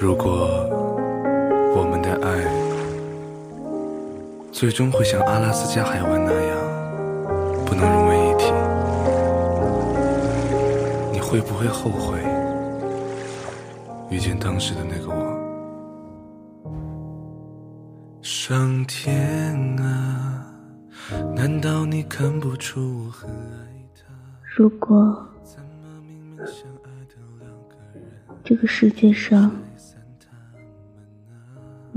如果我们的爱最终会像阿拉斯加海湾那样不能融为一体，你会不会后悔遇见当时的那个我？上天啊，难道你看不出我很爱他？如果这个世界上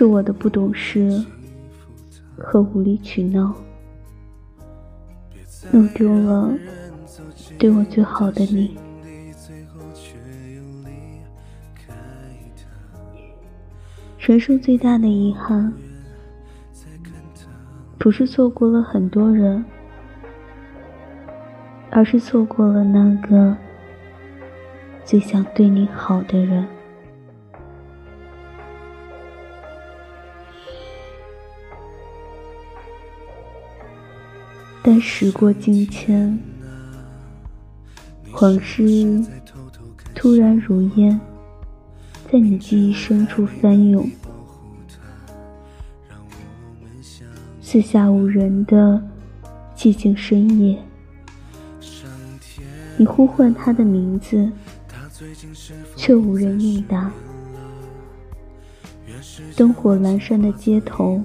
是我的不懂事和无理取闹，弄丢了对我最好的你。人生最大的遗憾。不是错过了很多人，而是错过了那个最想对你好的人。但时过境迁，往事突然如烟，在你记忆深处翻涌。四下无人的寂静深夜，你呼唤他的名字，却无人应答。灯火阑珊的街头，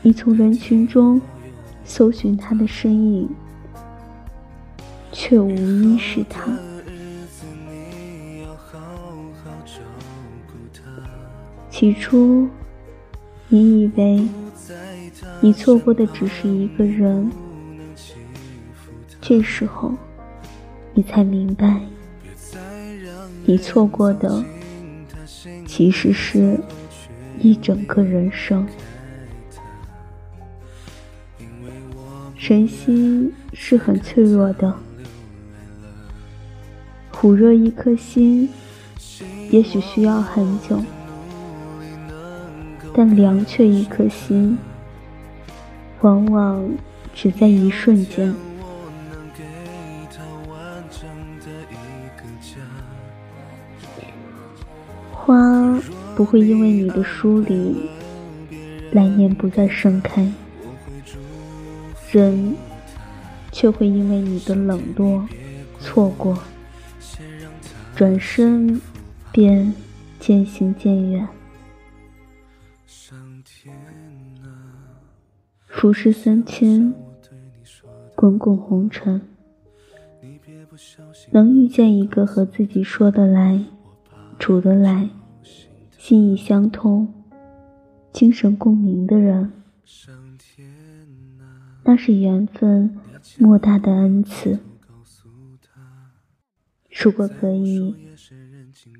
你从人群中搜寻他的身影，却无一是他。起初，你以为。你错过的只是一个人，这时候，你才明白，你错过的其实是一整个人生。人心是很脆弱的，捂热一颗心，也许需要很久，但凉却一颗心。往往只在一瞬间。花不会因为你的疏离，来年不再盛开；人却会因为你的冷落，错过，转身便渐行渐远。浮世三千，滚滚红尘，能遇见一个和自己说得来、处得来、心意相通、精神共鸣的人，那是缘分莫大的恩赐。如果可以，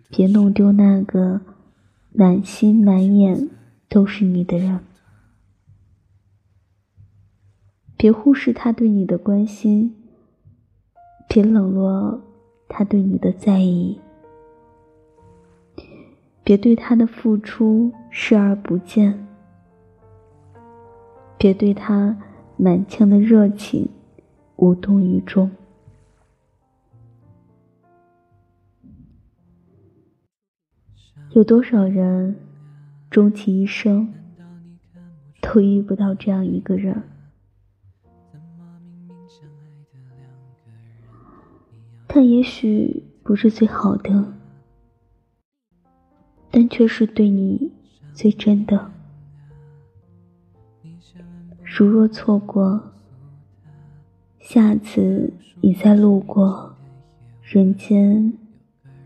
别弄丢那个满心满眼都是你的人。别忽视他对你的关心，别冷落他对你的在意，别对他的付出视而不见，别对他满腔的热情无动于衷。有多少人终其一生都遇不到这样一个人？他也许不是最好的，但却是对你最真的。如若错过，下次你再路过，人间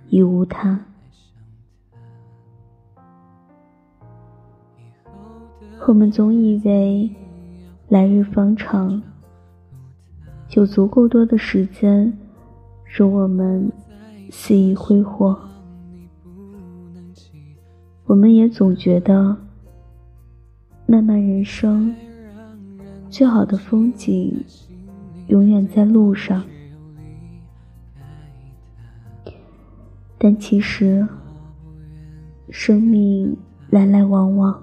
已无他。我们总以为来日方长，有足够多的时间。容我们肆意挥霍，我们也总觉得，漫漫人生，最好的风景，永远在路上。但其实，生命来来往往，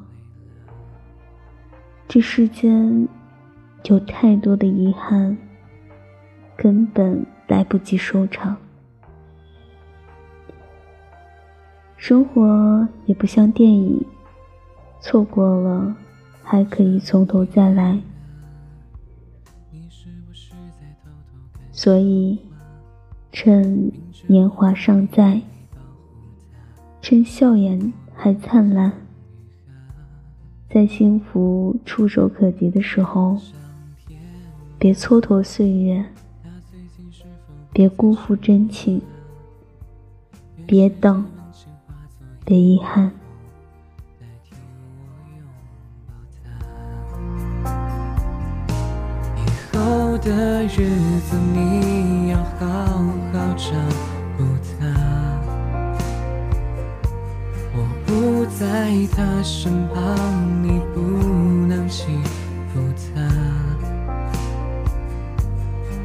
这世间有太多的遗憾，根本来不及收场。生活也不像电影，错过了还可以从头再来。所以，趁年华尚在。趁笑颜还灿烂，在幸福触手可及的时候，别蹉跎岁月，别辜负真情，别等，别遗憾。的日子，你要好好照顾他。不在他身旁，你不能欺负他。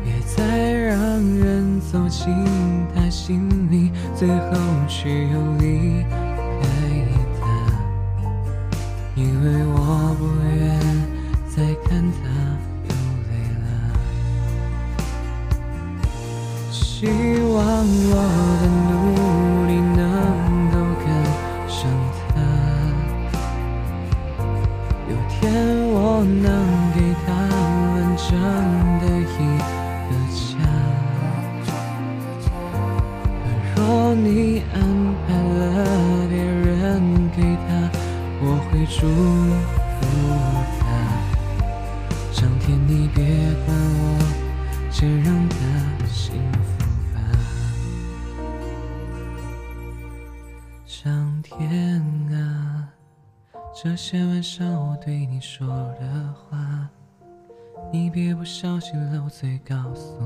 别再让人走进他心里，最后却又离开他。因为我不愿再看他希望我的努力能够赶上他。有天。我能给他完整的一个家。若你安排了别人给他，我会祝这些晚上我对你说的话，你别不小心漏嘴告诉